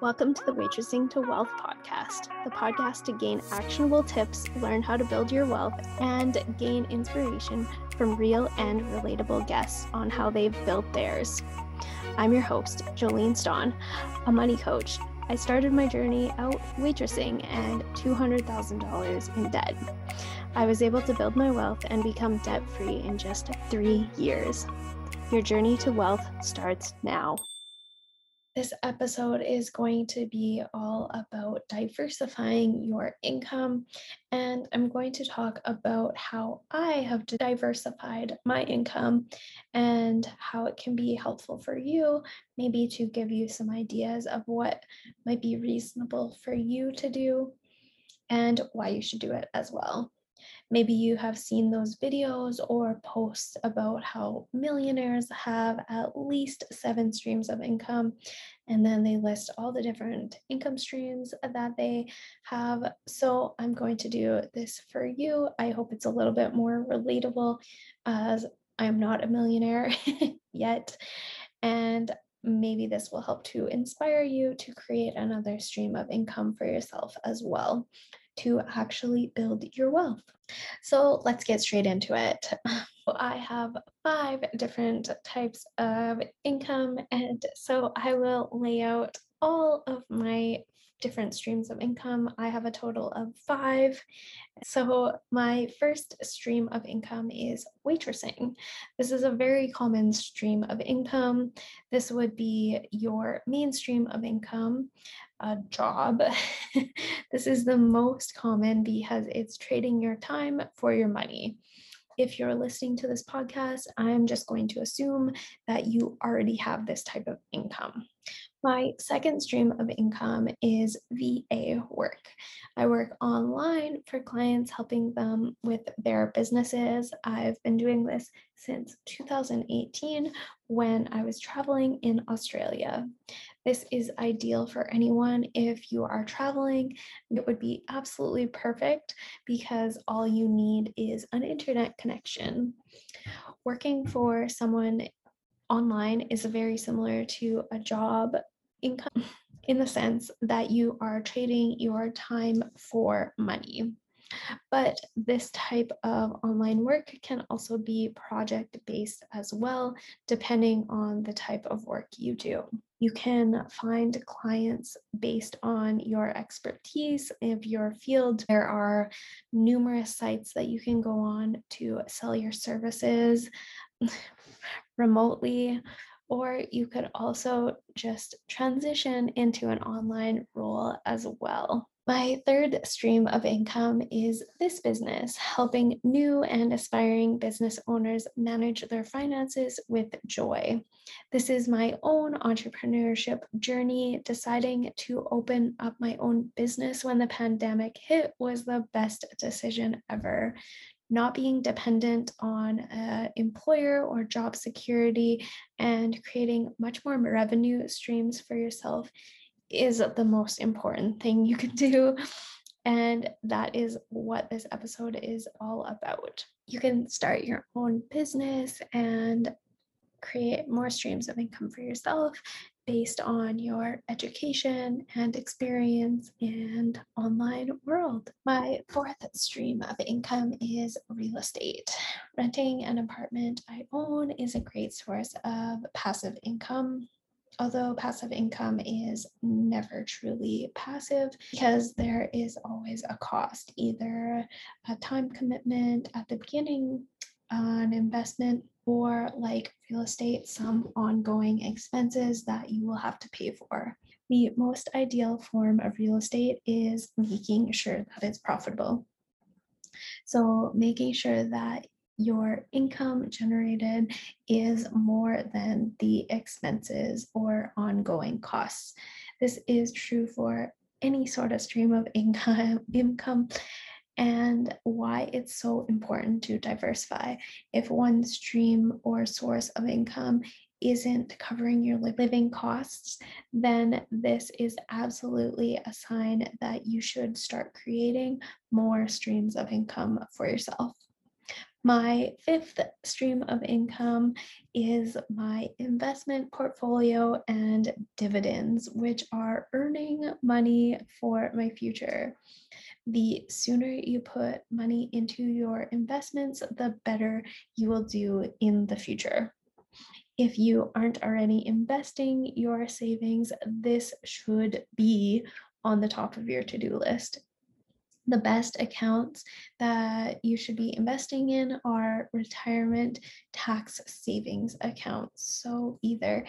Welcome to the Waitressing to Wealth podcast, the podcast to gain actionable tips, learn how to build your wealth, and gain inspiration from real and relatable guests on how they've built theirs. I'm your host, Jolene Stawn, a money coach. I started my journey out waitressing and $200,000 in debt. I was able to build my wealth and become debt free in just three years. Your journey to wealth starts now. This episode is going to be all about diversifying your income, and I'm going to talk about how I have diversified my income and how it can be helpful for you, maybe to give you some ideas of what might be reasonable for you to do and why you should do it as well. Maybe you have seen those videos or posts about how millionaires have at least seven streams of income, and then they list all the different income streams that they have. So I'm going to do this for you. I hope it's a little bit more relatable as I'm not a millionaire yet. And maybe this will help to inspire you to create another stream of income for yourself as well to actually build your wealth. So let's get straight into it. I have five different types of income, and so I will lay out all of my different streams of income. I have a total of five. So, my first stream of income is waitressing. This is a very common stream of income. This would be your main stream of income, a job. this is the most common because it's trading your time for your money if you're listening to this podcast, I'm just going to assume that you already have this type of income. My second stream of income is VA work. I work online for clients, helping them with their businesses. I've been doing this since 2018 when I was traveling in Australia. This is ideal for anyone if you are traveling. It would be absolutely perfect because all you need is an internet connection. Working for someone online is very similar to a job income in the sense that you are trading your time for money. But this type of online work can also be project based as well, depending on the type of work you do. You can find clients based on your expertise of your field. There are numerous sites that you can go on to sell your services remotely or you could also just transition into an online role as well. My third stream of income is this business, helping new and aspiring business owners manage their finances with joy. This is my own entrepreneurship journey. Deciding to open up my own business when the pandemic hit was the best decision ever not being dependent on an employer or job security and creating much more revenue streams for yourself is the most important thing you can do. And that is what this episode is all about. You can start your own business and create more streams of income for yourself based on your education and experience and online world. My fourth stream of income is real estate. Renting an apartment I own is a great source of passive income. Although passive income is never truly passive because there is always a cost, either a time commitment at the beginning, Uh, an investment or like real estate, some ongoing expenses that you will have to pay for. The most ideal form of real estate is making sure that it's profitable. So, making sure that your income generated is more than the expenses or ongoing costs. This is true for any sort of stream of income, income and why it's so important to diversify. If one stream or source of income isn't covering your living costs, then this is absolutely a sign that you should start creating more streams of income for yourself. My fifth stream of income is my investment portfolio and dividends, which are earning money for my future. The sooner you put money into your investments, the better you will do in the future. If you aren't already investing your savings, this should be on the top of your to do list the best accounts that you should be investing in are retirement tax savings accounts. So either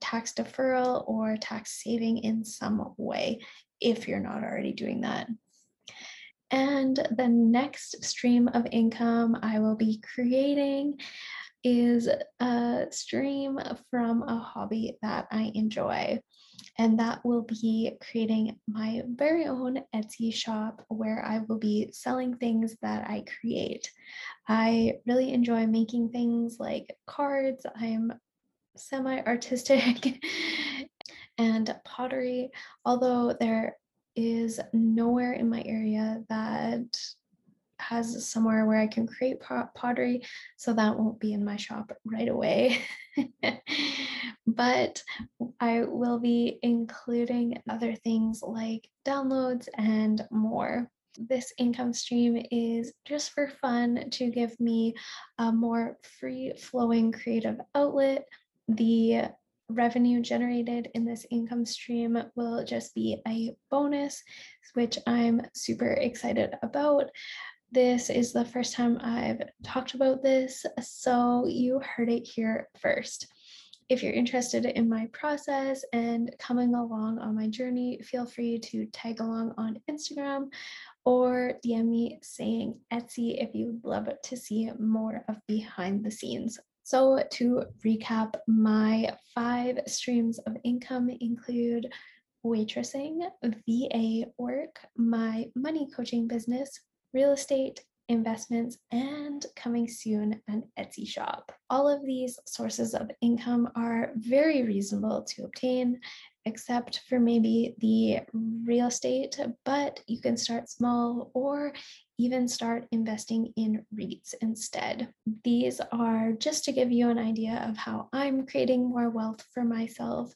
tax deferral or tax saving in some way if you're not already doing that. And the next stream of income I will be creating is a stream from a hobby that I enjoy and that will be creating my very own Etsy shop where I will be selling things that I create. I really enjoy making things like cards. I'm semi artistic and pottery, although there is nowhere in my area that has somewhere where I can create pottery, so that won't be in my shop right away. but I will be including other things like downloads and more. This income stream is just for fun to give me a more free flowing creative outlet. The revenue generated in this income stream will just be a bonus, which I'm super excited about. This is the first time I've talked about this, so you heard it here first. If you're interested in my process and coming along on my journey, feel free to tag along on Instagram or DM me saying Etsy if you'd love to see more of behind the scenes. So, to recap, my five streams of income include waitressing, VA work, my money coaching business, real estate, investments, and coming soon an Etsy shop. All of these sources of income are very reasonable to obtain, except for maybe the real estate, but you can start small or even start investing in REITs instead. These are just to give you an idea of how I'm creating more wealth for myself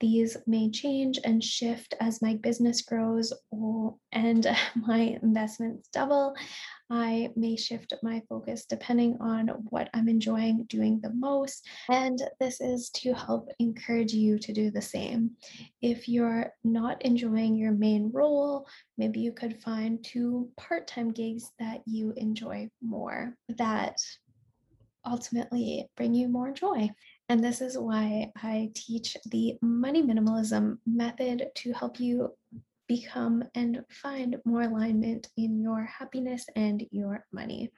these may change and shift as my business grows or, and my investments double. I may shift my focus depending on what I'm enjoying doing the most. And this is to help encourage you to do the same. If you're not enjoying your main role, maybe you could find two part time gigs that you enjoy more that ultimately bring you more joy. And this is why I teach the money minimalism method to help you become and find more alignment in your happiness and your money.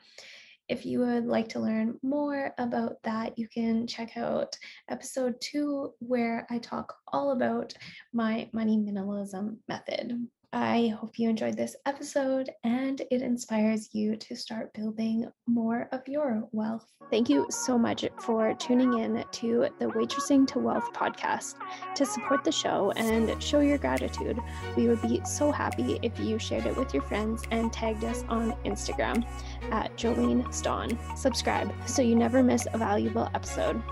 If you would like to learn more about that, you can check out episode two, where I talk all about my money minimalism method. I hope you enjoyed this episode and it inspires you to start building more of your wealth. Thank you so much for tuning in to the Waitressing to Wealth podcast. To support the show and show your gratitude, we would be so happy if you shared it with your friends and tagged us on Instagram at Jolene Stawn. Subscribe so you never miss a valuable episode.